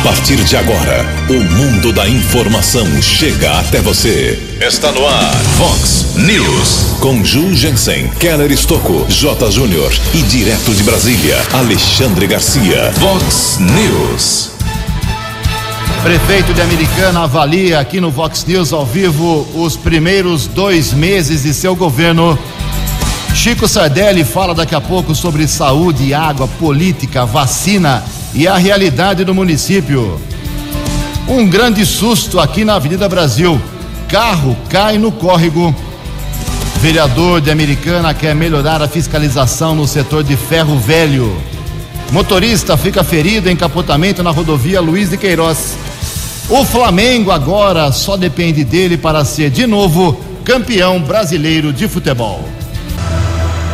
A partir de agora, o mundo da informação chega até você. Está no ar, Fox News. Com Ju Jensen, Keller Estocco, J. Júnior e direto de Brasília, Alexandre Garcia. Fox News. Prefeito de Americana avalia aqui no Vox News ao vivo os primeiros dois meses de seu governo. Chico Sardelli fala daqui a pouco sobre saúde, água, política, vacina e a realidade do município. Um grande susto aqui na Avenida Brasil. Carro cai no córrego. Vereador de Americana quer melhorar a fiscalização no setor de ferro velho. Motorista fica ferido em capotamento na rodovia Luiz de Queiroz. O Flamengo agora só depende dele para ser de novo campeão brasileiro de futebol.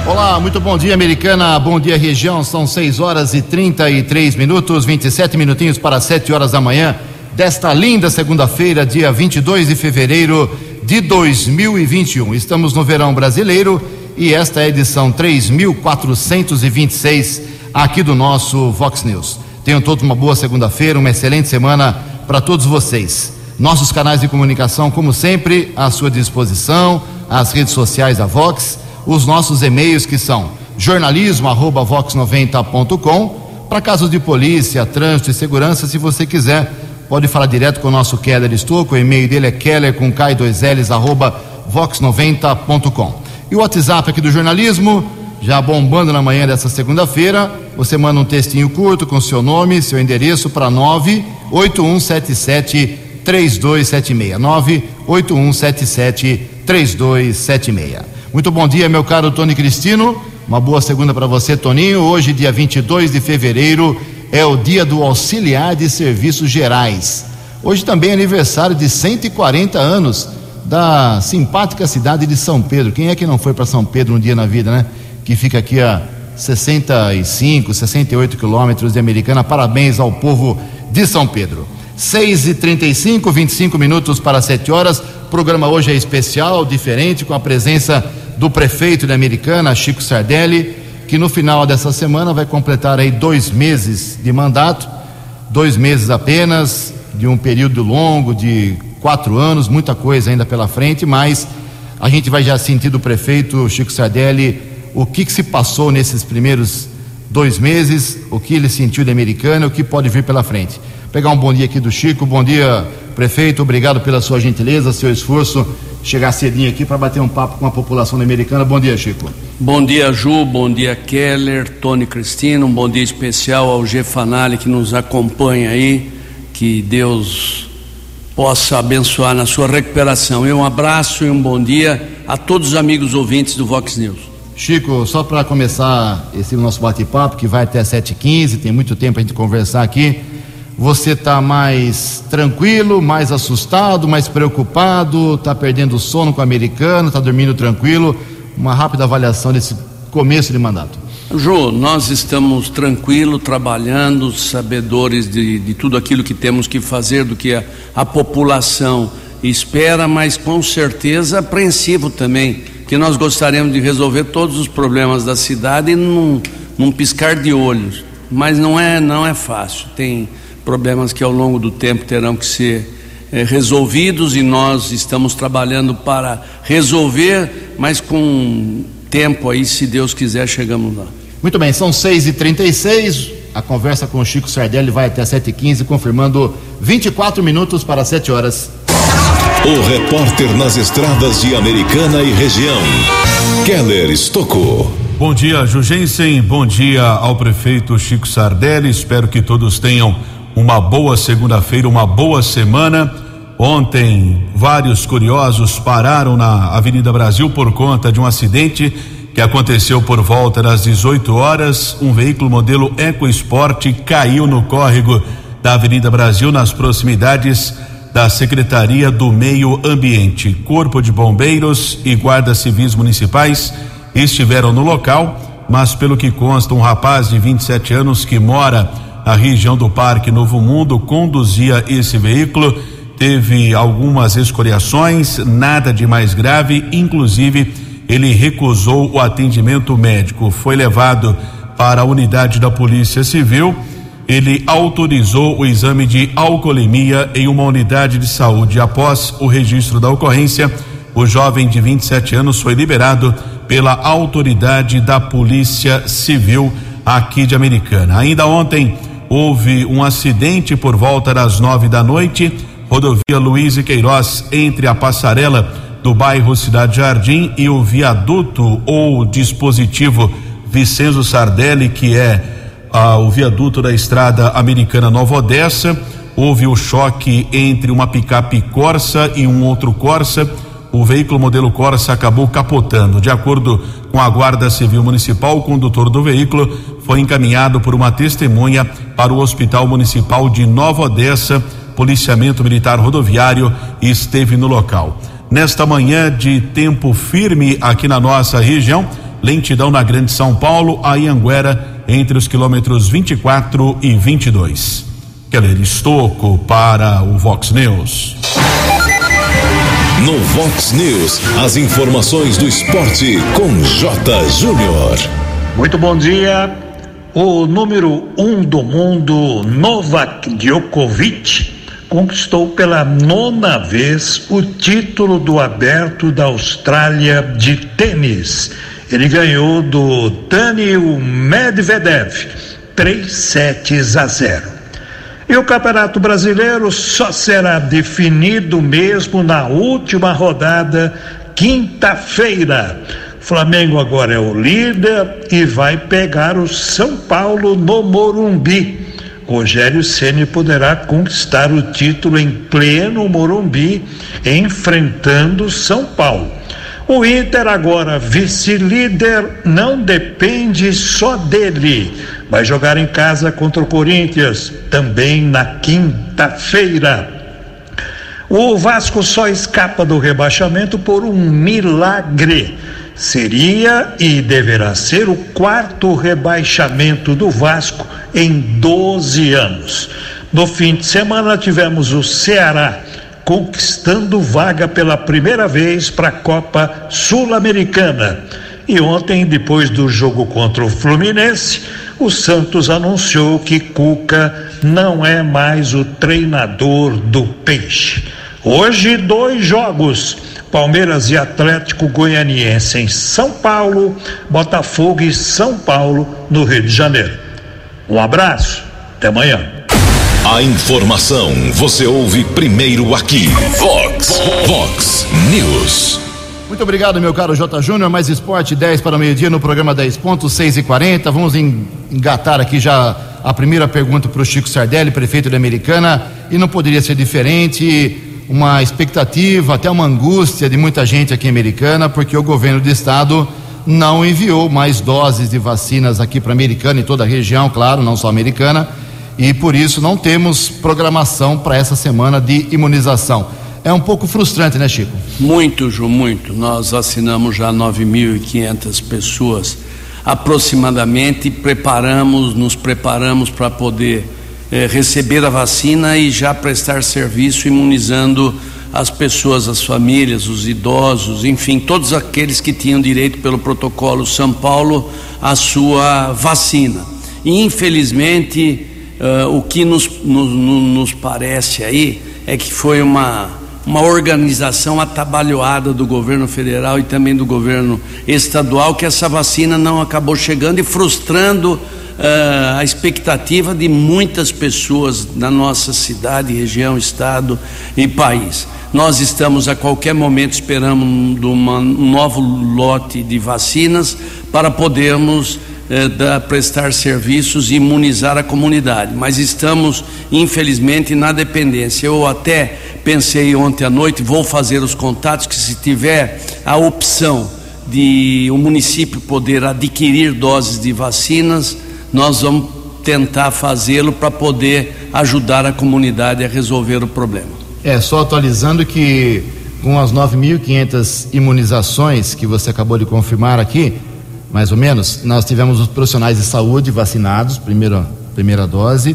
Olá, muito bom dia, Americana. Bom dia, região. São 6 horas e 33 minutos, 27 minutinhos para 7 horas da manhã desta linda segunda-feira, dia 22 de fevereiro de 2021. Estamos no verão brasileiro e esta é a edição 3426 aqui do nosso Vox News. Tenham todos uma boa segunda-feira, uma excelente semana para todos vocês. Nossos canais de comunicação, como sempre, à sua disposição, as redes sociais da Vox os nossos e-mails que são jornalismo@vox90.com para casos de polícia, trânsito e segurança, se você quiser, pode falar direto com o nosso Keller Estouco, o e-mail dele é keller com k 2 ls arroba vox90.com. E o WhatsApp aqui do jornalismo, já bombando na manhã dessa segunda-feira, você manda um textinho curto com seu nome, seu endereço para 98177 3276. 98177 3276. Muito bom dia, meu caro Tony Cristino. Uma boa segunda para você, Toninho. Hoje, dia 22 de fevereiro, é o dia do auxiliar de serviços gerais. Hoje também é aniversário de 140 anos da simpática cidade de São Pedro. Quem é que não foi para São Pedro um dia na vida, né? Que fica aqui a 65, 68 quilômetros de Americana. Parabéns ao povo de São Pedro. 6 e 35 25 minutos para 7 horas. O programa hoje é especial, diferente, com a presença do prefeito de Americana, Chico Sardelli, que no final dessa semana vai completar aí dois meses de mandato, dois meses apenas, de um período longo, de quatro anos, muita coisa ainda pela frente, mas a gente vai já sentir do prefeito Chico Sardelli o que, que se passou nesses primeiros dois meses, o que ele sentiu de Americana, o que pode vir pela frente. Pegar um bom dia aqui do Chico, bom dia, prefeito, obrigado pela sua gentileza, seu esforço chegar cedinho aqui para bater um papo com a população americana. Bom dia, Chico. Bom dia, Ju. Bom dia, Keller, Tony Cristina. Um bom dia especial ao G Fanali que nos acompanha aí. Que Deus possa abençoar na sua recuperação. E um abraço e um bom dia a todos os amigos ouvintes do Vox News. Chico, só para começar esse nosso bate-papo, que vai até 7h15, tem muito tempo a gente conversar aqui. Você está mais tranquilo, mais assustado, mais preocupado, está perdendo sono com o americano, está dormindo tranquilo? Uma rápida avaliação desse começo de mandato. Jô, nós estamos tranquilos, trabalhando, sabedores de, de, tudo aquilo que temos que fazer, do que a, a população espera, mas com certeza apreensivo também, que nós gostaríamos de resolver todos os problemas da cidade num, num piscar de olhos. Mas não é, não é fácil. Tem problemas que ao longo do tempo terão que ser é, resolvidos e nós estamos trabalhando para resolver, mas com tempo aí, se Deus quiser, chegamos lá. Muito bem, são 6h36. A conversa com o Chico Sardelli vai até 7h15, confirmando 24 minutos para 7 horas. O repórter nas estradas de Americana e região, Keller Estocou. Bom dia, Jugensen. Bom dia ao prefeito Chico Sardelli. Espero que todos tenham uma boa segunda-feira, uma boa semana. Ontem, vários curiosos pararam na Avenida Brasil por conta de um acidente que aconteceu por volta das 18 horas. Um veículo modelo EcoSport caiu no córrego da Avenida Brasil, nas proximidades da Secretaria do Meio Ambiente. Corpo de Bombeiros e guardas civis municipais estiveram no local, mas pelo que consta, um rapaz de 27 anos que mora a região do Parque Novo Mundo conduzia esse veículo, teve algumas escoriações, nada de mais grave, inclusive ele recusou o atendimento médico. Foi levado para a unidade da Polícia Civil ele autorizou o exame de alcoolemia em uma unidade de saúde. Após o registro da ocorrência, o jovem de 27 anos foi liberado pela autoridade da Polícia Civil aqui de Americana. Ainda ontem houve um acidente por volta das nove da noite, rodovia Luiz e Queiroz, entre a passarela do bairro Cidade Jardim e o viaduto ou dispositivo Vicenzo Sardelli, que é o viaduto da estrada americana Nova Odessa. Houve o choque entre uma picape Corsa e um outro Corsa. O veículo modelo Corsa acabou capotando. De acordo com a Guarda Civil Municipal, o condutor do veículo foi encaminhado por uma testemunha para o Hospital Municipal de Nova Odessa. Policiamento Militar Rodoviário esteve no local. Nesta manhã de tempo firme aqui na nossa região, lentidão na Grande São Paulo, a Ianguera, entre os quilômetros 24 e 22. Keller Estocco para o Vox News. No Vox News, as informações do esporte com J. Júnior. Muito bom dia. O número um do mundo, Novak Djokovic, conquistou pela nona vez o título do Aberto da Austrália de tênis. Ele ganhou do Daniel Medvedev 3 sets a 0. E o Campeonato Brasileiro só será definido mesmo na última rodada, quinta-feira. Flamengo agora é o líder e vai pegar o São Paulo no Morumbi. Rogério Ceni poderá conquistar o título em pleno Morumbi, enfrentando São Paulo. O Inter, agora vice-líder, não depende só dele. Vai jogar em casa contra o Corinthians, também na quinta-feira. O Vasco só escapa do rebaixamento por um milagre. Seria e deverá ser o quarto rebaixamento do Vasco em 12 anos. No fim de semana tivemos o Ceará conquistando vaga pela primeira vez para a Copa Sul-Americana. E ontem, depois do jogo contra o Fluminense, o Santos anunciou que Cuca não é mais o treinador do Peixe. Hoje, dois jogos: Palmeiras e Atlético Goianiense em São Paulo, Botafogo e São Paulo no Rio de Janeiro. Um abraço, até amanhã. A informação você ouve primeiro aqui. Vox, Vox News. Muito obrigado, meu caro J. Júnior. Mais esporte 10 para o meio-dia no programa 10 pontos, 6 e 40 Vamos engatar aqui já a primeira pergunta para o Chico Sardelli, prefeito da Americana. E não poderia ser diferente. Uma expectativa, até uma angústia de muita gente aqui em Americana, porque o governo do estado não enviou mais doses de vacinas aqui para Americana e toda a região, claro, não só Americana e por isso não temos programação para essa semana de imunização. É um pouco frustrante, né, Chico? Muito, Ju, muito. Nós assinamos já 9.500 pessoas aproximadamente, preparamos, nos preparamos para poder eh, receber a vacina e já prestar serviço imunizando as pessoas, as famílias, os idosos, enfim, todos aqueles que tinham direito pelo protocolo São Paulo à sua vacina. E infelizmente Uh, o que nos, nos, nos, parece aí é que foi uma, uma organização atabalhoada do governo federal e também do governo estadual que essa vacina não acabou chegando e frustrando uh, a expectativa de muitas pessoas na nossa cidade, região, estado e país. Nós estamos a qualquer momento esperando uma, um novo lote de vacinas para podermos eh, da prestar serviços e imunizar a comunidade, mas estamos, infelizmente, na dependência. Eu até pensei ontem à noite, vou fazer os contatos, que se tiver a opção de o município poder adquirir doses de vacinas, nós vamos tentar fazê-lo para poder ajudar a comunidade a resolver o problema. É, só atualizando que com as 9.500 imunizações que você acabou de confirmar aqui, mais ou menos, nós tivemos os profissionais de saúde vacinados, primeira, primeira dose,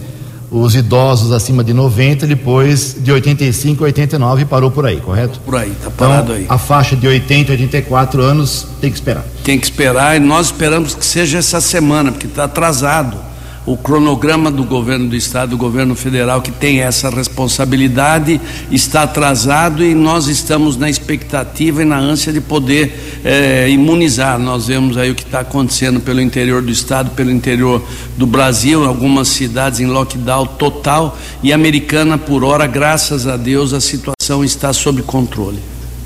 os idosos acima de 90, depois de 85 a 89 parou por aí, correto? Por aí, tá parado então, aí. A faixa de 80 a 84 anos tem que esperar. Tem que esperar e nós esperamos que seja essa semana, porque está atrasado. O cronograma do governo do estado, do governo federal, que tem essa responsabilidade, está atrasado e nós estamos na expectativa e na ânsia de poder eh, imunizar. Nós vemos aí o que está acontecendo pelo interior do estado, pelo interior do Brasil, algumas cidades em lockdown total e americana por hora, graças a Deus, a situação está sob controle.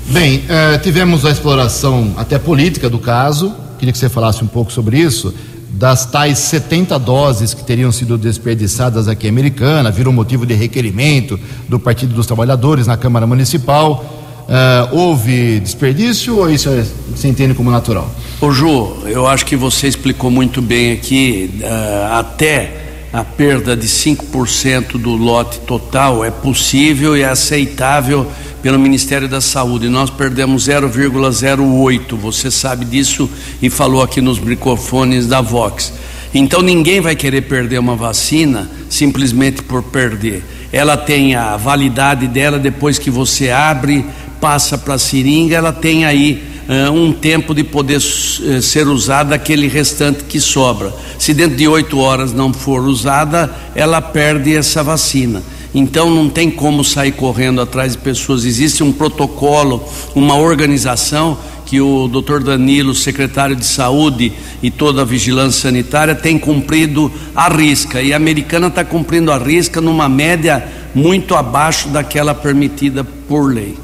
Bem, eh, tivemos a exploração até política do caso, queria que você falasse um pouco sobre isso das tais 70 doses que teriam sido desperdiçadas aqui em Americana, virou motivo de requerimento do Partido dos Trabalhadores na Câmara Municipal. Uh, houve desperdício ou isso é, se entende como natural? Ô Ju, eu acho que você explicou muito bem aqui, uh, até a perda de 5% do lote total é possível e é aceitável pelo Ministério da Saúde. Nós perdemos 0,08. Você sabe disso e falou aqui nos microfones da Vox. Então ninguém vai querer perder uma vacina simplesmente por perder. Ela tem a validade dela depois que você abre, passa para a seringa, ela tem aí uh, um tempo de poder uh, ser usada aquele restante que sobra. Se dentro de oito horas não for usada, ela perde essa vacina. Então não tem como sair correndo atrás de pessoas. Existe um protocolo, uma organização que o Dr. Danilo, secretário de Saúde e toda a vigilância sanitária tem cumprido a risca. E a americana está cumprindo a risca numa média muito abaixo daquela permitida por lei.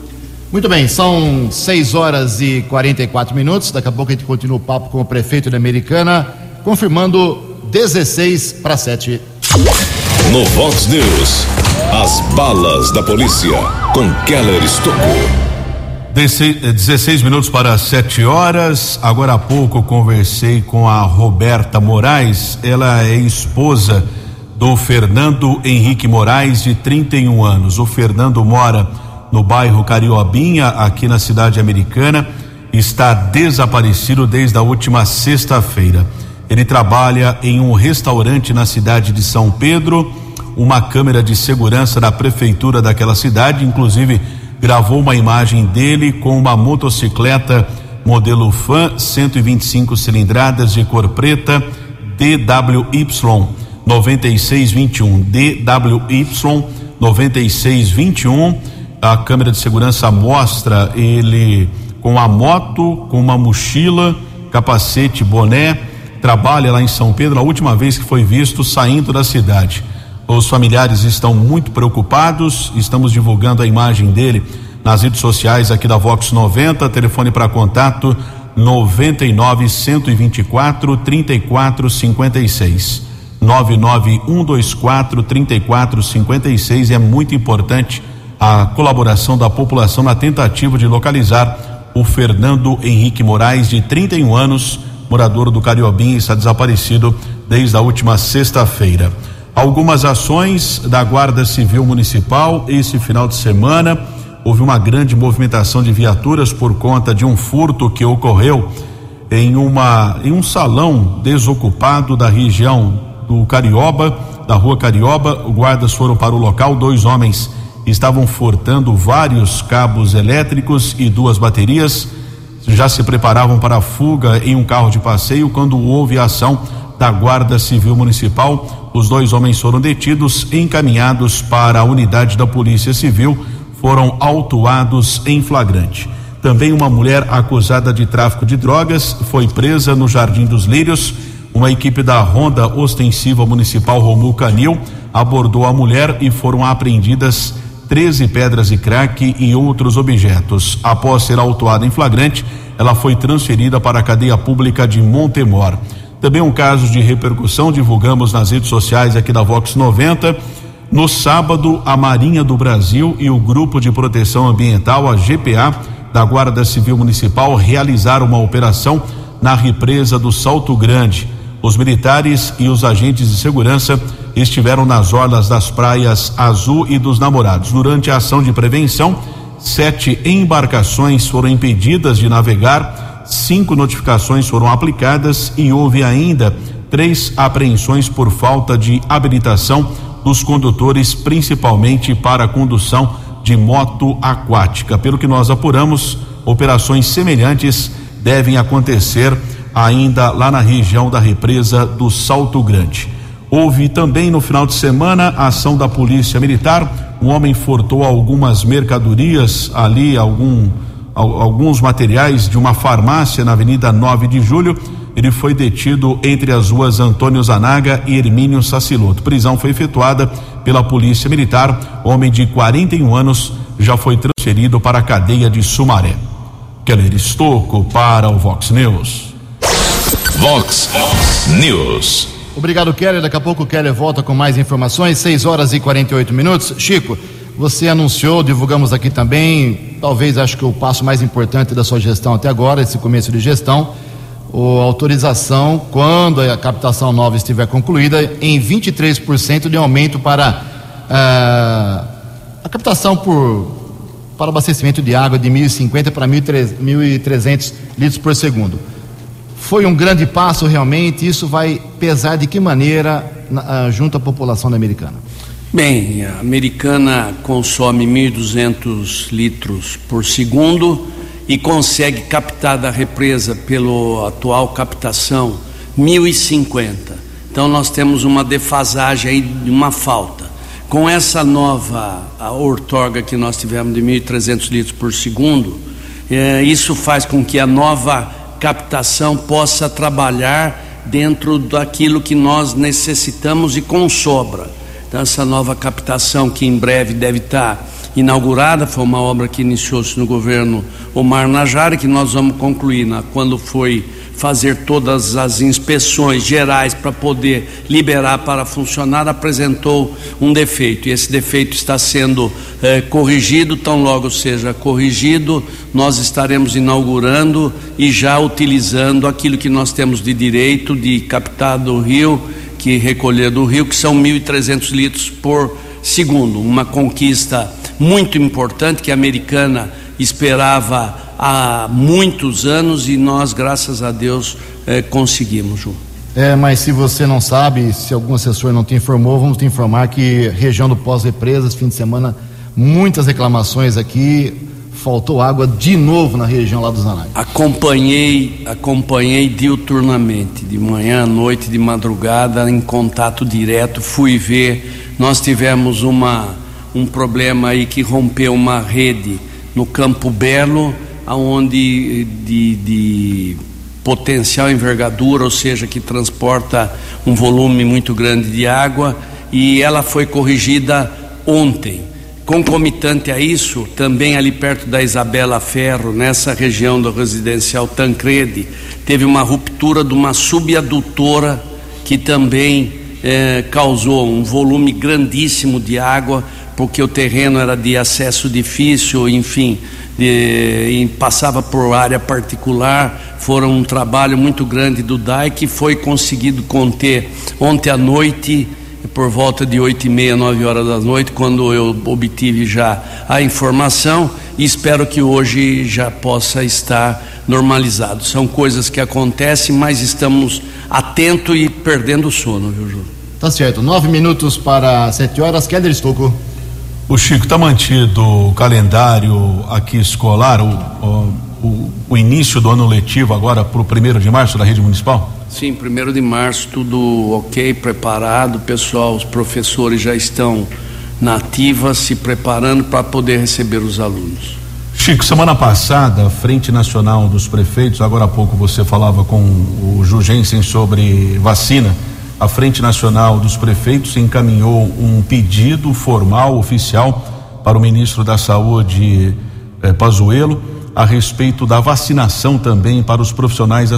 Muito bem, são 6 horas e 44 minutos. Daqui a pouco a gente continua o papo com o prefeito da Americana, confirmando 16 para 7. No Vox News, as balas da polícia com Keller Estocou. 16 minutos para 7 horas. Agora há pouco conversei com a Roberta Moraes. Ela é esposa do Fernando Henrique Moraes, de 31 anos. O Fernando mora no bairro Cariobinha, aqui na cidade americana. Está desaparecido desde a última sexta-feira. Ele trabalha em um restaurante na cidade de São Pedro uma câmera de segurança da prefeitura daquela cidade, inclusive gravou uma imagem dele com uma motocicleta modelo Fan 125 cilindradas de cor preta DWY 9621 DWY 9621 a câmera de segurança mostra ele com a moto, com uma mochila, capacete, boné, trabalha lá em São Pedro, a última vez que foi visto saindo da cidade. Os familiares estão muito preocupados. Estamos divulgando a imagem dele nas redes sociais aqui da Vox 90. Telefone para contato 99 124 3456. 99124 3456. É muito importante a colaboração da população na tentativa de localizar o Fernando Henrique Moraes, de 31 anos, morador do Cariobim, está desaparecido desde a última sexta-feira algumas ações da Guarda Civil Municipal esse final de semana. Houve uma grande movimentação de viaturas por conta de um furto que ocorreu em uma em um salão desocupado da região do Carioba, da Rua Carioba. Guardas foram para o local, dois homens estavam furtando vários cabos elétricos e duas baterias. Já se preparavam para a fuga em um carro de passeio quando houve a ação da Guarda Civil Municipal. Os dois homens foram detidos, encaminhados para a unidade da Polícia Civil, foram autuados em flagrante. Também uma mulher acusada de tráfico de drogas foi presa no Jardim dos Lírios. Uma equipe da Ronda Ostensiva Municipal Romul Canil abordou a mulher e foram apreendidas 13 pedras de crack e outros objetos. Após ser autuada em flagrante, ela foi transferida para a cadeia pública de Montemor. Também um caso de repercussão, divulgamos nas redes sociais aqui da Vox 90. No sábado, a Marinha do Brasil e o Grupo de Proteção Ambiental, a GPA, da Guarda Civil Municipal, realizaram uma operação na represa do Salto Grande. Os militares e os agentes de segurança estiveram nas orlas das praias Azul e dos Namorados. Durante a ação de prevenção, sete embarcações foram impedidas de navegar cinco notificações foram aplicadas e houve ainda três apreensões por falta de habilitação dos condutores, principalmente para a condução de moto aquática. Pelo que nós apuramos, operações semelhantes devem acontecer ainda lá na região da represa do Salto Grande. Houve também no final de semana a ação da Polícia Militar. Um homem furtou algumas mercadorias ali, algum, alguns materiais de uma farmácia na Avenida 9 de Julho. Ele foi detido entre as ruas Antônio Zanaga e Hermínio Saciloto. Prisão foi efetuada pela Polícia Militar. Homem de 41 anos já foi transferido para a cadeia de Sumaré. Keller Estocco para o Vox News. Vox News. Obrigado, Keller. Daqui a pouco o Keller volta com mais informações. 6 horas e 48 minutos. Chico, você anunciou, divulgamos aqui também, talvez acho que o passo mais importante da sua gestão até agora, esse começo de gestão, a autorização, quando a captação nova estiver concluída, em 23% de aumento para uh, a captação por para abastecimento de água de 1.050 para 1.300 litros por segundo. Foi um grande passo realmente, isso vai pesar de que maneira na, junto à população americana? Bem, a americana consome 1.200 litros por segundo e consegue captar da represa pela atual captação 1.050. Então nós temos uma defasagem aí, uma falta. Com essa nova ortorga que nós tivemos de 1.300 litros por segundo, é, isso faz com que a nova captação possa trabalhar dentro daquilo que nós necessitamos e com sobra. Então, essa nova captação que em breve deve estar inaugurada, foi uma obra que iniciou-se no governo Omar Najari, que nós vamos concluir na, quando foi fazer todas as inspeções gerais para poder liberar para funcionar, apresentou um defeito. E esse defeito está sendo eh, corrigido, tão logo seja corrigido, nós estaremos inaugurando e já utilizando aquilo que nós temos de direito de captar do rio, que recolher do rio, que são 1.300 litros por segundo. Uma conquista muito importante que a americana esperava há muitos anos e nós, graças a Deus, é, conseguimos, Ju. É, mas se você não sabe, se algum assessor não te informou, vamos te informar que região do pós-represas, fim de semana, muitas reclamações aqui, faltou água de novo na região lá dos Anais. Acompanhei, acompanhei diuturnamente, de manhã à noite, de madrugada, em contato direto, fui ver, nós tivemos uma, um problema aí que rompeu uma rede no Campo Belo, aonde de, de potencial envergadura, ou seja, que transporta um volume muito grande de água, e ela foi corrigida ontem. Concomitante a isso, também ali perto da Isabela Ferro, nessa região do residencial Tancredi, teve uma ruptura de uma subadutora que também eh, causou um volume grandíssimo de água, porque o terreno era de acesso difícil, enfim, de, passava por área particular, foram um trabalho muito grande do DAI que foi conseguido conter ontem à noite, por volta de oito e meia, nove horas da noite, quando eu obtive já a informação e espero que hoje já possa estar normalizado. São coisas que acontecem, mas estamos atentos e perdendo o sono, viu, Júlio? Tá certo. Nove minutos para sete horas. Keller Estocco. O Chico, está mantido o calendário aqui escolar, o, o, o início do ano letivo agora para o primeiro de março da rede municipal? Sim, primeiro de março, tudo ok, preparado, pessoal, os professores já estão na ativa, se preparando para poder receber os alunos. Chico, semana passada, a Frente Nacional dos Prefeitos, agora há pouco você falava com o Jugensen sobre vacina a Frente Nacional dos Prefeitos encaminhou um pedido formal, oficial, para o ministro da Saúde, eh, Pazuello, a respeito da vacinação também para os profissionais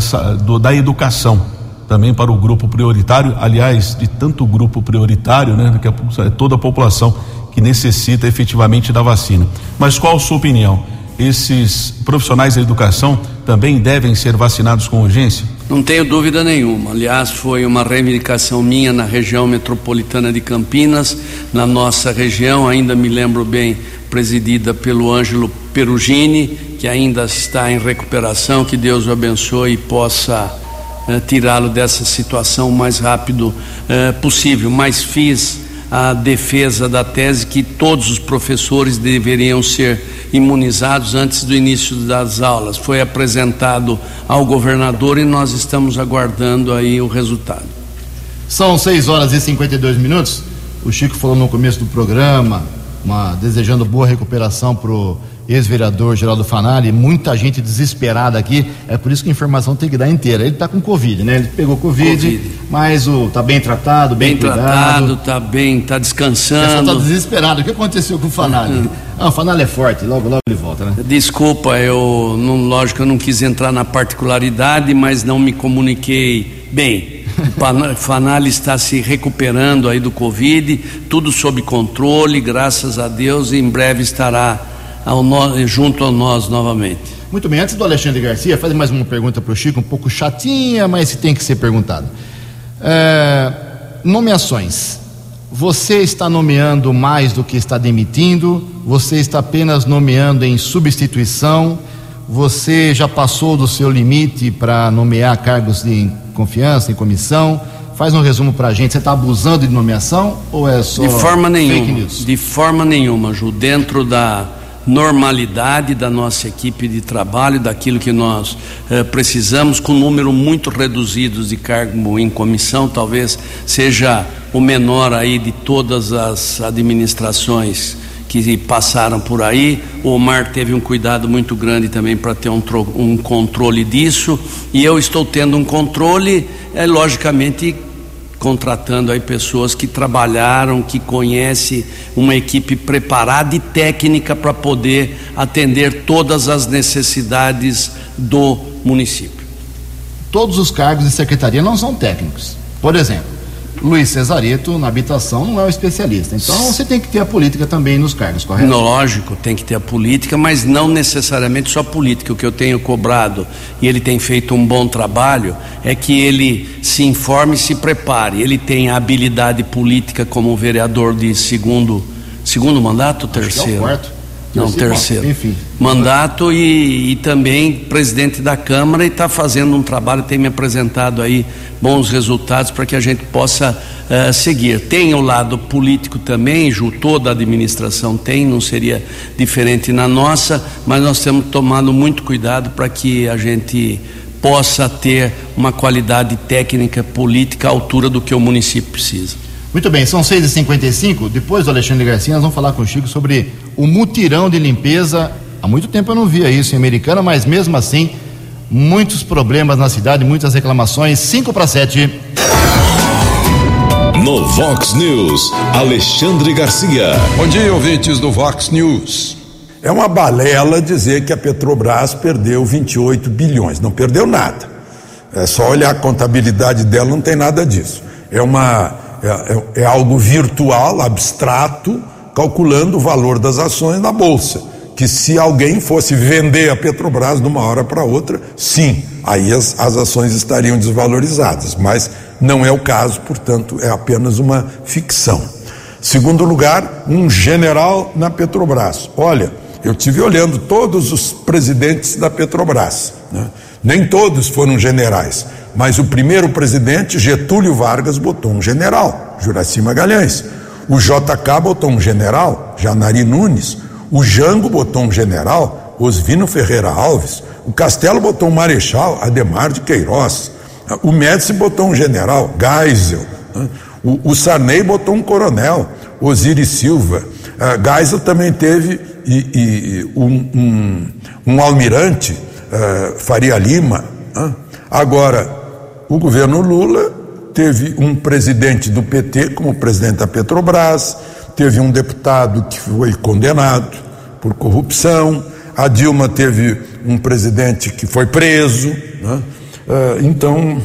da, educação, também para o grupo prioritário, aliás, de tanto grupo prioritário, né, que é toda a população que necessita efetivamente da vacina. Mas qual a sua opinião? Esses profissionais da educação também devem ser vacinados com urgência? Não tenho dúvida nenhuma. Aliás, foi uma reivindicação minha na região metropolitana de Campinas, na nossa região, ainda me lembro bem, presidida pelo Ângelo Perugini, que ainda está em recuperação. Que Deus o abençoe e possa eh, tirá-lo dessa situação o mais rápido eh, possível. Mas fiz a defesa da tese que todos os professores deveriam ser imunizados antes do início das aulas. Foi apresentado ao governador e nós estamos aguardando aí o resultado. São 6 horas e 52 minutos. O Chico falou no começo do programa, uma, desejando boa recuperação pro ex-vereador Geraldo Fanari, muita gente desesperada aqui, é por isso que a informação tem que dar inteira. Ele está com Covid, né? Ele pegou Covid, COVID. mas o tá bem tratado, bem, bem cuidado. tratado, tá bem, tá descansando. O tá desesperado. O que aconteceu com o Fanari? Uhum. Ah, o Fanari é forte, logo, logo ele volta, né? Desculpa, eu, não, lógico, eu não quis entrar na particularidade, mas não me comuniquei bem. O Fanali está se recuperando aí do Covid, tudo sob controle, graças a Deus, e em breve estará no, junto a nós novamente. Muito bem, antes do Alexandre Garcia, fazer mais uma pergunta para o Chico, um pouco chatinha, mas tem que ser perguntado. É, nomeações. Você está nomeando mais do que está demitindo? Você está apenas nomeando em substituição? Você já passou do seu limite para nomear cargos de confiança, em comissão? Faz um resumo para a gente. Você está abusando de nomeação ou é só de forma nenhuma? De forma nenhuma, Ju. Dentro da normalidade da nossa equipe de trabalho, daquilo que nós eh, precisamos, com um número muito reduzido de cargo em comissão, talvez seja o menor aí de todas as administrações que passaram por aí. O Omar teve um cuidado muito grande também para ter um, um, controle disso, e eu estou tendo um controle, é, logicamente contratando aí pessoas que trabalharam, que conhecem uma equipe preparada e técnica para poder atender todas as necessidades do município. Todos os cargos de secretaria não são técnicos. Por exemplo, Luiz Cesareto, na habitação, não é um especialista. Então você tem que ter a política também nos cargos, correto? Lógico, tem que ter a política, mas não necessariamente só política. O que eu tenho cobrado, e ele tem feito um bom trabalho, é que ele se informe e se prepare. Ele tem a habilidade política como vereador de segundo, segundo mandato, terceiro? Acho que é o quarto. Não, terceiro. Enfim. Mandato e, e, também presidente da Câmara e está fazendo um trabalho, tem me apresentado aí bons resultados para que a gente possa uh, seguir. Tem o lado político também, Ju, toda a administração tem, não seria diferente na nossa, mas nós temos tomado muito cuidado para que a gente possa ter uma qualidade técnica política à altura do que o município precisa. Muito bem, são 6h55. Depois do Alexandre Garcia, nós vamos falar com o Chico sobre o mutirão de limpeza. Há muito tempo eu não via isso em Americana, mas mesmo assim, muitos problemas na cidade, muitas reclamações. 5 para 7. No Vox News, Alexandre Garcia. Bom dia, ouvintes do Vox News. É uma balela dizer que a Petrobras perdeu 28 bilhões. Não perdeu nada. É só olhar a contabilidade dela, não tem nada disso. É uma é, é, é algo virtual, abstrato, calculando o valor das ações na bolsa. Que se alguém fosse vender a Petrobras de uma hora para outra, sim, aí as, as ações estariam desvalorizadas, mas não é o caso, portanto, é apenas uma ficção. Segundo lugar, um general na Petrobras. Olha, eu tive olhando todos os presidentes da Petrobras, né? nem todos foram generais. Mas o primeiro presidente, Getúlio Vargas, botou um general, Juraci Magalhães. O JK botou um general, Janari Nunes. O Jango botou um general, Osvino Ferreira Alves. O Castelo botou um marechal, Ademar de Queiroz. O Médici botou um general, Geisel. O, o Sarney botou um coronel, Osiris Silva. Uh, Geisel também teve e, e, um, um, um, almirante, uh, Faria Lima. Uh. Agora, o governo Lula teve um presidente do PT como presidente da Petrobras, teve um deputado que foi condenado por corrupção, a Dilma teve um presidente que foi preso, né? Ah, então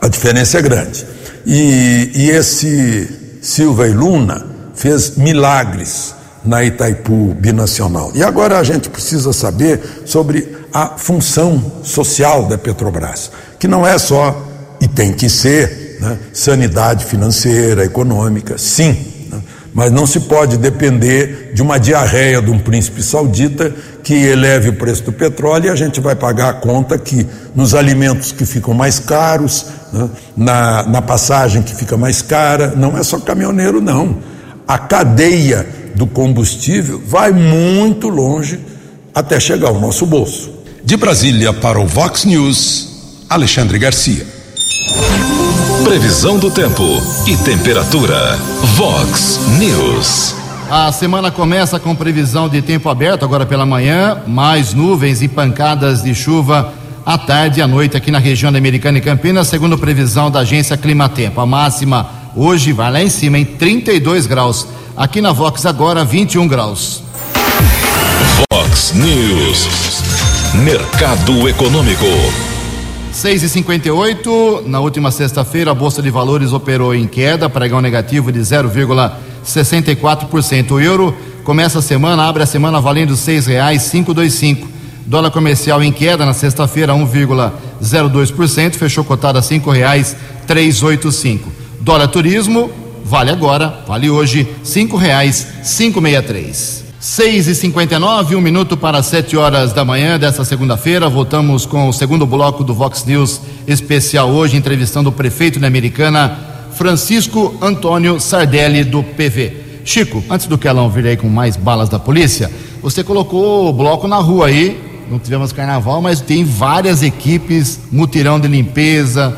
a diferença é grande. E, e esse Silva e Luna fez milagres na Itaipu binacional. E agora a gente precisa saber sobre a função social da Petrobras que não é só, e tem que ser, né, sanidade financeira, econômica, sim, né, mas não se pode depender de uma diarreia de um príncipe saudita que eleve o preço do petróleo e a gente vai pagar a conta que nos alimentos que ficam mais caros, né, na, na passagem que fica mais cara, não é só caminhoneiro, não. A cadeia do combustível vai muito longe até chegar ao nosso bolso. De Brasília para o Vox News. Alexandre Garcia. Previsão do tempo e temperatura. Vox News. A semana começa com previsão de tempo aberto agora pela manhã, mais nuvens e pancadas de chuva à tarde e à noite aqui na região da Americana e Campinas, segundo previsão da agência Climatempo. A máxima Hoje vai lá em cima, em 32 graus. Aqui na Vox agora 21 graus. Vox News. Mercado Econômico. 6 e 58 na última sexta-feira, a Bolsa de Valores operou em queda, pregão negativo de 0,64%. O euro começa a semana, abre a semana valendo R$ 6,525. Dólar comercial em queda na sexta-feira, 1,02%, fechou cotado a R$ 5,385. Dora Turismo, vale agora, vale hoje, cinco reais, cinco meia três. Seis e cinquenta e nove, um minuto para sete horas da manhã desta segunda-feira, voltamos com o segundo bloco do Vox News especial hoje, entrevistando o prefeito da Americana, Francisco Antônio Sardelli, do PV. Chico, antes do Kelão vir aí com mais balas da polícia, você colocou o bloco na rua aí, não tivemos carnaval, mas tem várias equipes, mutirão de limpeza,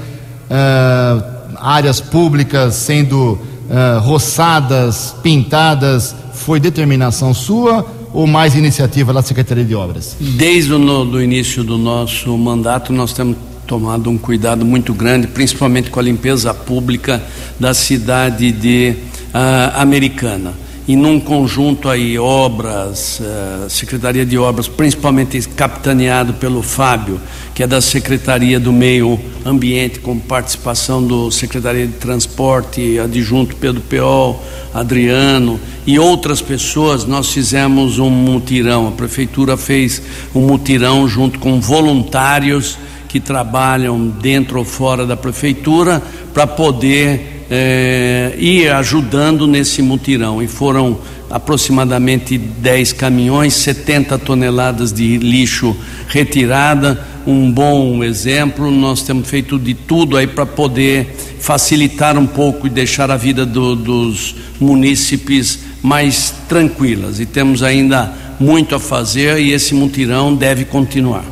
uh, áreas públicas sendo uh, roçadas, pintadas foi determinação sua ou mais iniciativa da Secretaria de Obras? Desde o do início do nosso mandato, nós temos tomado um cuidado muito grande, principalmente com a limpeza pública da cidade de uh, Americana e num conjunto aí obras, uh, Secretaria de Obras, principalmente capitaneado pelo Fábio, que é da Secretaria do Meio Ambiente, com participação do Secretaria de Transporte, adjunto Pedro Peol, Adriano e outras pessoas, nós fizemos um mutirão. A prefeitura fez um mutirão junto com voluntários que trabalham dentro ou fora da prefeitura para poder é, ir ajudando nesse mutirão. E foram aproximadamente 10 caminhões, 70 toneladas de lixo retirada, um bom exemplo. Nós temos feito de tudo aí para poder facilitar um pouco e deixar a vida do, dos munícipes mais tranquilas. E temos ainda muito a fazer e esse mutirão deve continuar.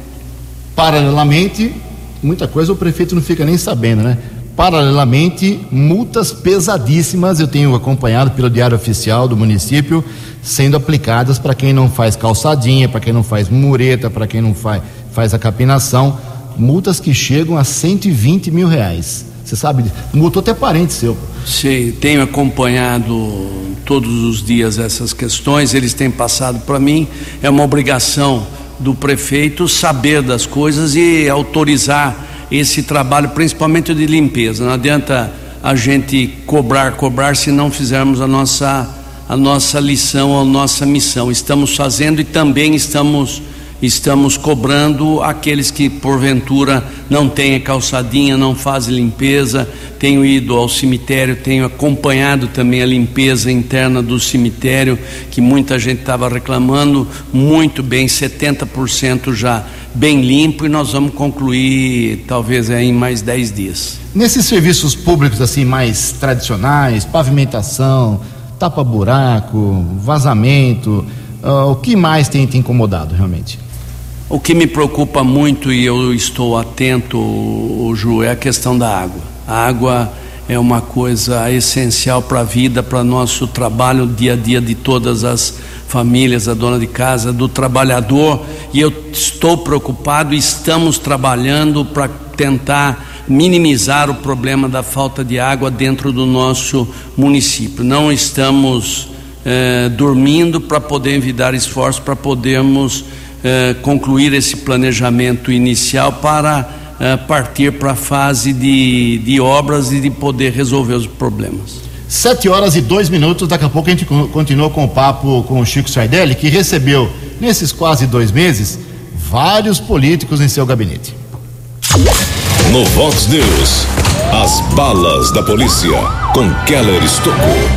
Paralelamente, muita coisa o prefeito não fica nem sabendo, né? Paralelamente, multas pesadíssimas eu tenho acompanhado pelo Diário Oficial do município sendo aplicadas para quem não faz calçadinha, para quem não faz mureta, para quem não faz, faz a capinação. Multas que chegam a 120 mil reais. Você sabe, multou até parente seu. Sim, tenho acompanhado todos os dias essas questões, eles têm passado para mim. É uma obrigação do prefeito saber das coisas e autorizar esse trabalho, principalmente de limpeza. Não adianta a gente cobrar, cobrar se não fizermos a nossa, a nossa lição, a nossa missão. Estamos fazendo e também estamos estamos cobrando aqueles que porventura não têm calçadinha, não fazem limpeza. Tenho ido ao cemitério, tenho acompanhado também a limpeza interna do cemitério, que muita gente estava reclamando, muito bem, 70% já bem limpo e nós vamos concluir talvez em mais 10 dias. Nesses serviços públicos assim mais tradicionais, pavimentação, tapa-buraco, vazamento, uh, o que mais tem te incomodado realmente? O que me preocupa muito e eu estou atento, Ju, é a questão da água. A água é uma coisa essencial para a vida, para nosso trabalho dia a dia de todas as famílias, a dona de casa, do trabalhador. E eu estou preocupado, estamos trabalhando para tentar minimizar o problema da falta de água dentro do nosso município. Não estamos eh, dormindo para poder envidar esforços para podermos eh, concluir esse planejamento inicial para eh, partir para a fase de, de obras e de poder resolver os problemas. Sete horas e dois minutos, daqui a pouco a gente continua com o papo com o Chico Sardelli, que recebeu, nesses quase dois meses, vários políticos em seu gabinete. No Vox News, as balas da polícia com Keller Estocou.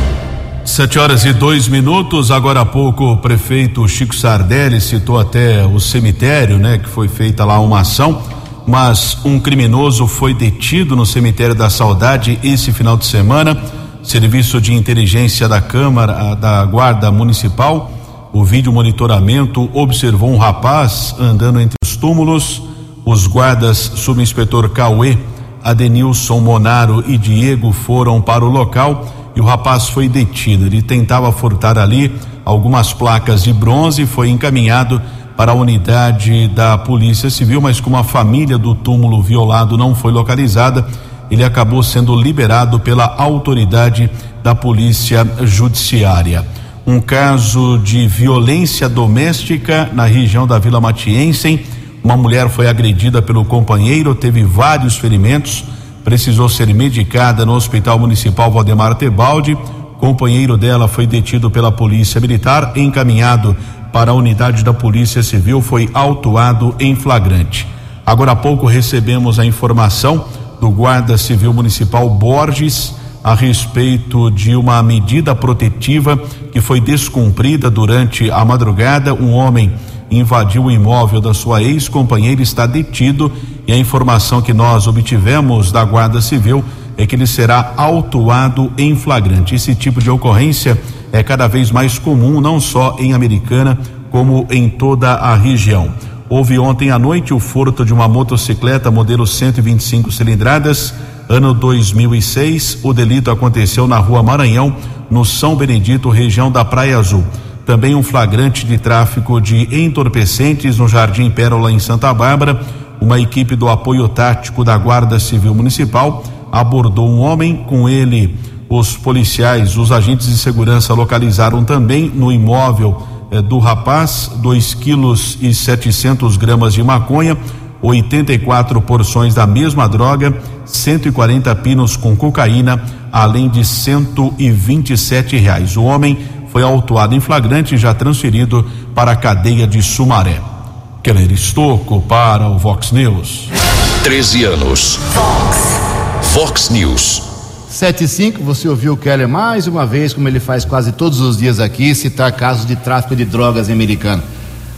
Sete horas e dois minutos. Agora há pouco o prefeito Chico Sardelli citou até o cemitério, né? Que foi feita lá uma ação, mas um criminoso foi detido no cemitério da Saudade esse final de semana. Serviço de inteligência da Câmara, da Guarda Municipal, o vídeo monitoramento observou um rapaz andando entre os túmulos. Os guardas, subinspetor Cauê Adenilson Monaro e Diego foram para o local e o rapaz foi detido. Ele tentava furtar ali algumas placas de bronze e foi encaminhado para a unidade da Polícia Civil, mas como a família do túmulo violado não foi localizada, ele acabou sendo liberado pela autoridade da Polícia Judiciária. Um caso de violência doméstica na região da Vila Matiense. Uma mulher foi agredida pelo companheiro, teve vários ferimentos, precisou ser medicada no Hospital Municipal Valdemar Tebaldi. Companheiro dela foi detido pela Polícia Militar, encaminhado para a unidade da Polícia Civil, foi autuado em flagrante. Agora há pouco recebemos a informação do Guarda Civil Municipal Borges a respeito de uma medida protetiva que foi descumprida durante a madrugada. Um homem invadiu o imóvel da sua ex-companheira, está detido e a informação que nós obtivemos da Guarda Civil é que ele será autuado em flagrante. Esse tipo de ocorrência é cada vez mais comum, não só em Americana, como em toda a região. Houve ontem à noite o furto de uma motocicleta modelo 125 cilindradas, ano 2006. O delito aconteceu na rua Maranhão, no São Benedito, região da Praia Azul. Também um flagrante de tráfico de entorpecentes no Jardim Pérola, em Santa Bárbara. Uma equipe do apoio tático da Guarda Civil Municipal abordou um homem. Com ele, os policiais, os agentes de segurança localizaram também no imóvel eh, do rapaz 2 quilos e 700 gramas de maconha, 84 porções da mesma droga, 140 pinos com cocaína, além de 127 reais. O homem foi autuado em flagrante e já transferido para a cadeia de Sumaré. Keller Estocco para o Vox News. 13 anos. Vox. Vox News. 75, você ouviu o Keller mais uma vez, como ele faz quase todos os dias aqui, citar casos de tráfico de drogas americano.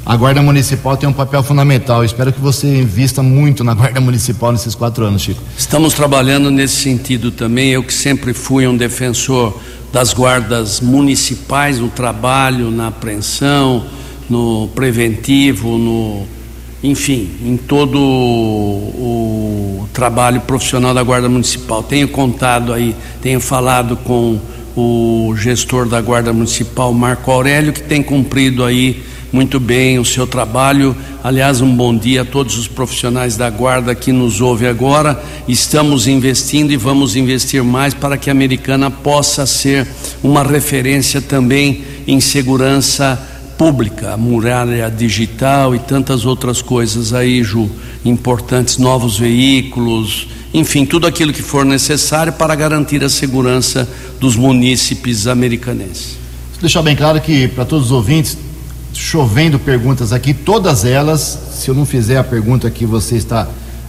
A Guarda Municipal tem um papel fundamental. espero que você invista muito na Guarda Municipal nesses quatro anos, Chico. Estamos trabalhando nesse sentido também. Eu que sempre fui um defensor das guardas municipais no trabalho, na apreensão, no preventivo, no enfim, em todo o, trabalho profissional da Guarda Municipal. Tenho contado aí, tenho falado com o gestor da Guarda Municipal, Marco Aurélio, que tem cumprido aí muito bem o seu trabalho. Aliás, um bom dia a todos os profissionais da Guarda que nos ouvem agora. Estamos investindo e vamos investir mais para que a Americana possa ser uma referência também em segurança pública, a muralha digital e tantas outras coisas aí, Ju, importantes, novos veículos, enfim, tudo aquilo que for necessário para garantir a segurança dos munícipes americanenses. Deixar bem claro que para todos os ouvintes, chovendo perguntas aqui, todas elas, se eu não fizer a pergunta que você está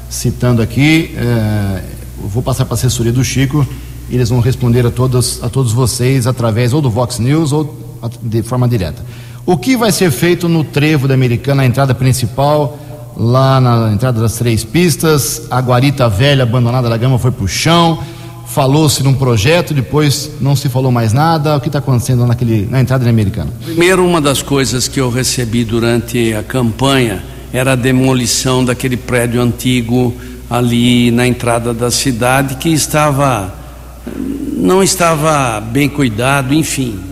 citando aqui, é, eu vou passar para a assessoria do Chico e eles vão responder a todos, a todos vocês através ou do Vox News ou de forma direta. O que vai ser feito no trevo da Americana, a entrada principal, lá na entrada das três pistas, a guarita velha abandonada da gama foi para o chão, falou-se num projeto, depois não se falou mais nada. O que está acontecendo naquele, na entrada da Americana? Primeiro, uma das coisas que eu recebi durante a campanha era a demolição daquele prédio antigo ali na entrada da cidade que estava não estava bem cuidado, enfim,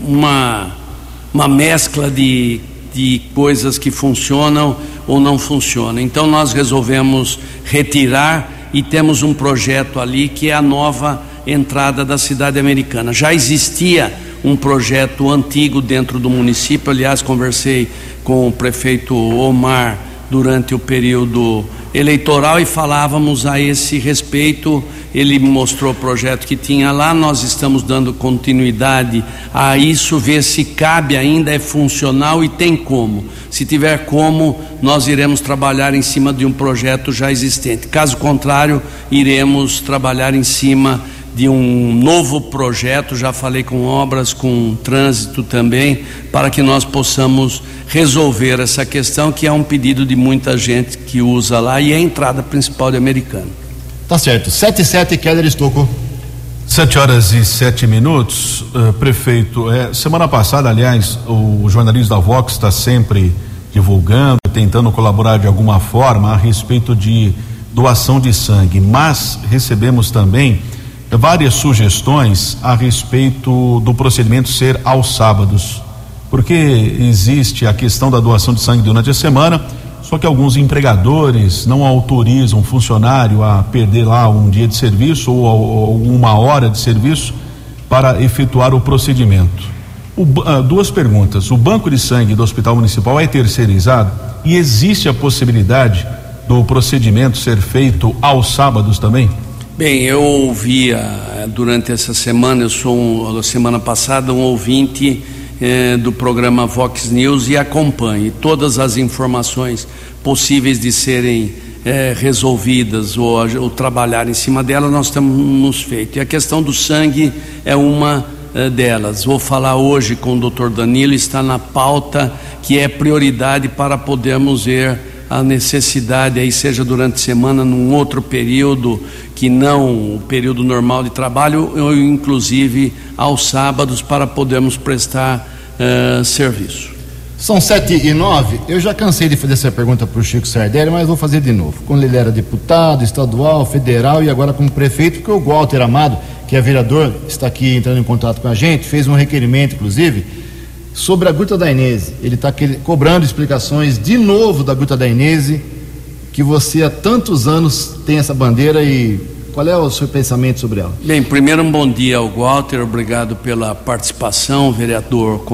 uma, uma mescla de, de coisas que funcionam ou não funcionam. Então nós resolvemos retirar e temos um projeto ali que é a nova entrada da cidade americana. Já existia um projeto antigo dentro do município, aliás, conversei com o prefeito Omar durante o período eleitoral e falávamos a esse respeito. Ele mostrou o projeto que tinha lá, nós estamos dando continuidade a isso, ver se cabe ainda, é funcional e tem como. Se tiver como, nós iremos trabalhar em cima de um projeto já existente. Caso contrário, iremos trabalhar em cima de um novo projeto, já falei com obras, com trânsito também, para que nós possamos resolver essa questão, que é um pedido de muita gente que usa lá e é a entrada principal de americano. Tá certo. 7 e 7, Keller Estocco. Sete horas e sete minutos, uh, prefeito. É, semana passada, aliás, o jornalista da Vox está sempre divulgando, tentando colaborar de alguma forma a respeito de doação de sangue, mas recebemos também várias sugestões a respeito do procedimento ser aos sábados, porque existe a questão da doação de sangue durante a semana, só que alguns empregadores não autorizam o funcionário a perder lá um dia de serviço ou, ou uma hora de serviço para efetuar o procedimento. O, uh, duas perguntas: o banco de sangue do Hospital Municipal é terceirizado e existe a possibilidade do procedimento ser feito aos sábados também? Bem, eu ouvia eh, durante essa semana, eu sou um, semana passada um ouvinte eh, do programa Vox News e acompanho todas as informações possíveis de serem eh, resolvidas ou, ou, trabalhar em cima delas, nós nos feito. E a questão do sangue é uma eh, delas. Vou falar hoje com o Dr. Danilo, está na pauta que é prioridade para podermos ver a necessidade aí seja durante a semana num outro período que não o período normal de trabalho ou inclusive aos sábados para podermos prestar uh, serviço. São sete e nove. Eu já cansei de fazer essa pergunta para o Chico Sardelli, mas vou fazer de novo. Quando ele era deputado, estadual, federal e agora como prefeito, porque o Walter Amado, que é vereador, está aqui entrando em contato com a gente, fez um requerimento, inclusive, sobre a Gruta da Inese. Ele está cobrando explicações de novo da Gruta da Inese, que você há tantos anos tem essa bandeira e qual é o seu pensamento sobre ela? Bem, primeiro um bom dia ao Walter, obrigado pela participação, vereador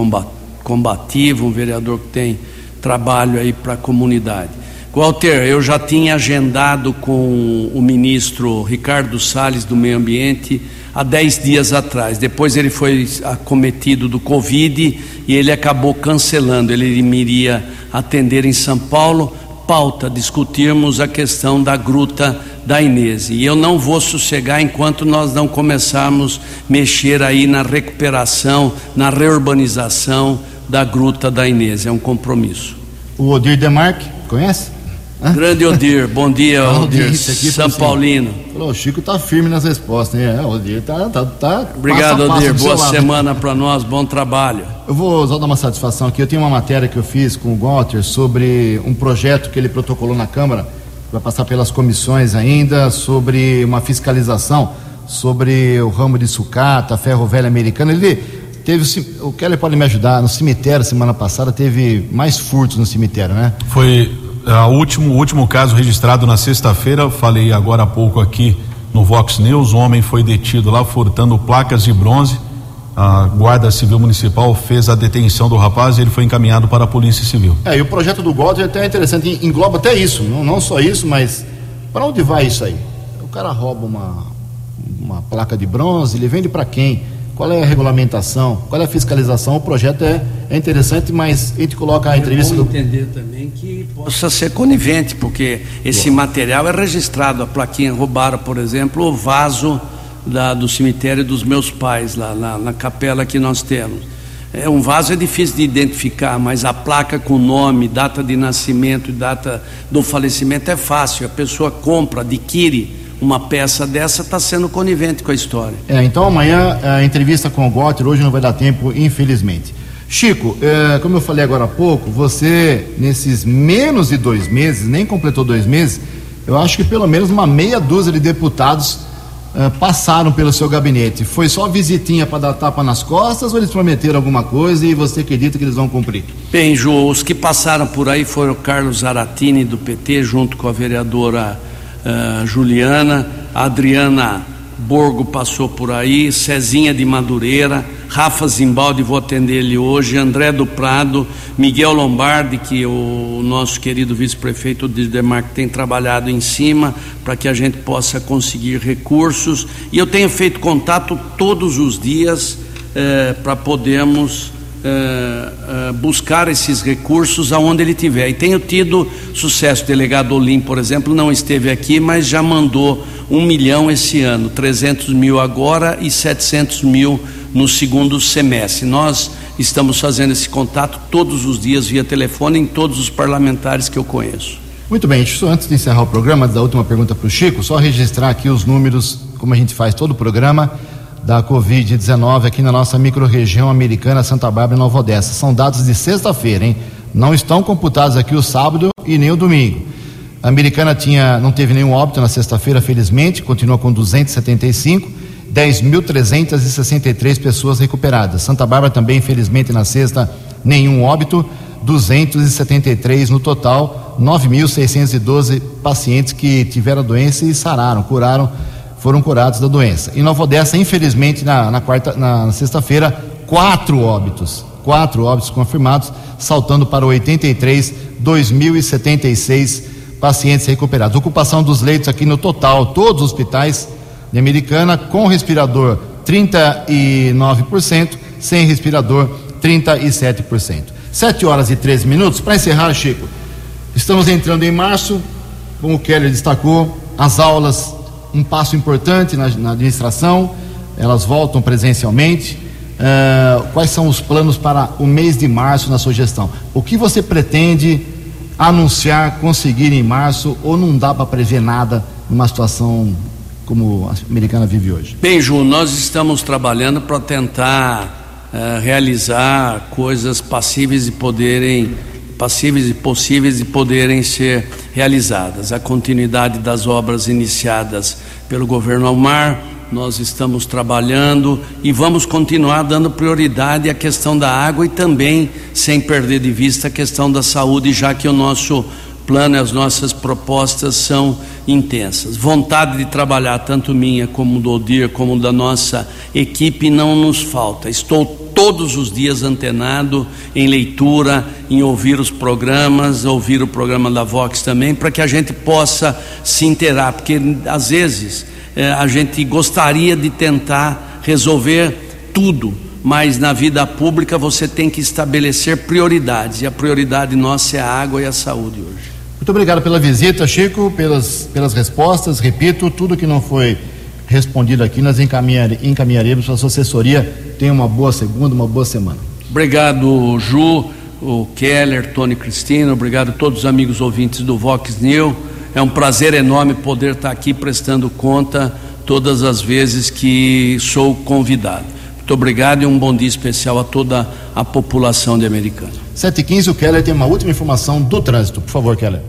combativo, um vereador que tem trabalho aí para a comunidade. Walter, eu já tinha agendado com o ministro Ricardo Salles do Meio Ambiente há dez dias atrás. Depois ele foi acometido do Covid e ele acabou cancelando. Ele iria atender em São Paulo, pauta, discutirmos a questão da gruta da Inês. E eu não vou sossegar enquanto nós não começarmos mexer aí na recuperação, na reurbanização da gruta da Inês. É um compromisso. O Odir Demarque, conhece? Grande Odir, bom dia, Odir, São assim, Paulino. Falou, o Chico tá firme nas respostas, hein? É, o Odir tá, tá, tá Obrigado, passo Odir, boa semana para nós, bom trabalho. Eu vou só dar uma satisfação aqui, eu tenho uma matéria que eu fiz com o Walter sobre um projeto que ele protocolou na Câmara, vai passar pelas comissões ainda, sobre uma fiscalização sobre o ramo de sucata, ferro velho americano, ele teve o Keller pode me ajudar no cemitério semana passada teve mais furtos no cemitério né? Foi o último, último caso registrado na sexta-feira, falei agora há pouco aqui no Vox News, um homem foi detido lá furtando placas de bronze. A Guarda Civil Municipal fez a detenção do rapaz e ele foi encaminhado para a Polícia Civil. É, e o projeto do Golden é até interessante, engloba até isso, não, não só isso, mas para onde vai isso aí? O cara rouba uma, uma placa de bronze, ele vende para quem? Qual é a regulamentação, qual é a fiscalização. O projeto é, é interessante, mas a gente coloca a é entrevista. É bom entender também que possa ser conivente, porque esse material é registrado. A plaquinha roubaram, por exemplo, o vaso da, do cemitério dos meus pais, lá na, na capela que nós temos. É, um vaso é difícil de identificar, mas a placa com nome, data de nascimento e data do falecimento é fácil. A pessoa compra, adquire uma peça dessa está sendo conivente com a história. É, então amanhã a entrevista com o Gotter, hoje não vai dar tempo, infelizmente. Chico, é, como eu falei agora há pouco, você, nesses menos de dois meses, nem completou dois meses, eu acho que pelo menos uma meia dúzia de deputados é, passaram pelo seu gabinete. Foi só visitinha para dar tapa nas costas ou eles prometeram alguma coisa e você acredita que eles vão cumprir? Bem, Ju, os que passaram por aí foram o Carlos Zaratini, do PT, junto com a vereadora uh, Juliana, Adriana Borgo passou por aí, Cezinha de Madureira, Rafa Zimbaldi, vou atender ele hoje, André do Prado, Miguel Lombardi, que o nosso querido vice-prefeito de Demarque tem trabalhado em cima para que a gente possa conseguir recursos. E eu tenho feito contato todos os dias eh, para podermos uh, uh, buscar esses recursos aonde ele tiver. E tenho tido sucesso. O delegado Olim, por exemplo, não esteve aqui, mas já mandou um milhão esse ano, 300 mil agora e 700 mil no segundo semestre. Nós estamos fazendo esse contato todos os dias via telefone em todos os parlamentares que eu conheço. Muito bem, antes de encerrar o programa, da última pergunta para o Chico, só registrar aqui os números, como a gente faz todo o programa da Covid-19 aqui na nossa microrregião americana Santa Bárbara e Nova Odessa. São dados de sexta-feira, hein? Não estão computados aqui o sábado e nem o domingo. A americana tinha, não teve nenhum óbito na sexta-feira, felizmente, continua com 275, 10.363 pessoas recuperadas. Santa Bárbara também, infelizmente, na sexta, nenhum óbito, 273 no total, 9.612 pacientes que tiveram a doença e sararam, curaram, foram curados da doença. Em Nova Odessa, infelizmente, na, na quarta, na, na sexta-feira, quatro óbitos, quatro óbitos confirmados, saltando para 83, 2.076 pacientes recuperados. Ocupação dos leitos aqui no total, todos os hospitais de Americana, com respirador 39%, sem respirador 37%. 7 horas e 13 minutos. Para encerrar, Chico, estamos entrando em março, como o Keller destacou, as aulas, um passo importante na, na administração, elas voltam presencialmente. Uh, quais são os planos para o mês de março na sua gestão? O que você pretende anunciar, conseguir em março, ou não dá para prever nada numa situação como a americana vive hoje? Bem, Ju, nós estamos trabalhando para tentar uh, realizar coisas passíveis de poderem passíveis e possíveis de poderem ser realizadas. A continuidade das obras iniciadas pelo governo Almar, nós estamos trabalhando e vamos continuar dando prioridade à questão da água e também sem perder de vista a questão da saúde, já que o nosso plano e as nossas propostas são intensas. Vontade de trabalhar, tanto minha como do Odir, como da nossa equipe, não nos falta. Estou todos os dias antenado em leitura, em ouvir os programas, ouvir o programa da Vox também, para que a gente possa se inteirar, porque às vezes eh, a gente gostaria de tentar resolver tudo, mas na vida pública você tem que estabelecer prioridades, e a prioridade nossa é a água e a saúde hoje. Muito obrigado pela visita, Chico, pelas, pelas respostas. Repito, tudo que não foi respondido aqui, nós encaminhar, encaminharemos para a sua assessoria. Tenha uma boa segunda, uma boa semana. Obrigado, Ju, o Keller, Tony Cristina, obrigado a todos os amigos ouvintes do Vox News. É um prazer enorme poder estar aqui prestando conta todas as vezes que sou convidado. Muito obrigado e um bom dia especial a toda a população de Americana. 7h15, o Keller tem uma última informação do trânsito. Por favor, Keller.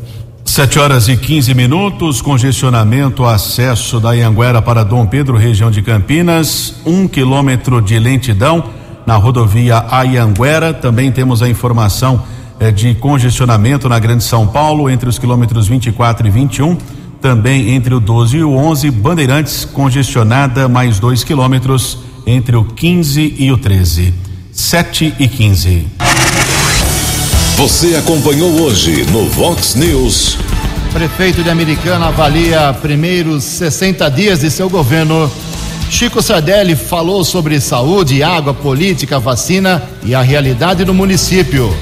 7 horas e 15 minutos, congestionamento, acesso da Ianguera para Dom Pedro, região de Campinas, um quilômetro de lentidão na rodovia Ayanguera. Também temos a informação é, de congestionamento na Grande São Paulo, entre os quilômetros 24 e 21. Também entre o 12 e o 11, Bandeirantes congestionada, mais dois quilômetros entre o 15 e o 13. 7 e 15. Você acompanhou hoje no Vox News. Prefeito de Americana avalia primeiros 60 dias de seu governo. Chico Sardelli falou sobre saúde, água, política, vacina e a realidade do município.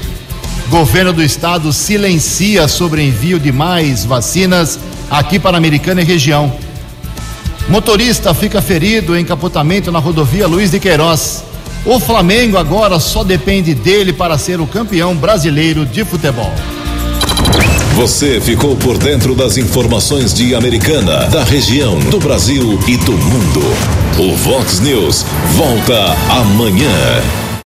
Governo do estado silencia sobre envio de mais vacinas aqui para Americana e região. Motorista fica ferido em capotamento na rodovia Luiz de Queiroz. O Flamengo agora só depende dele para ser o campeão brasileiro de futebol. Você ficou por dentro das informações de Americana, da região, do Brasil e do mundo. O Vox News volta amanhã.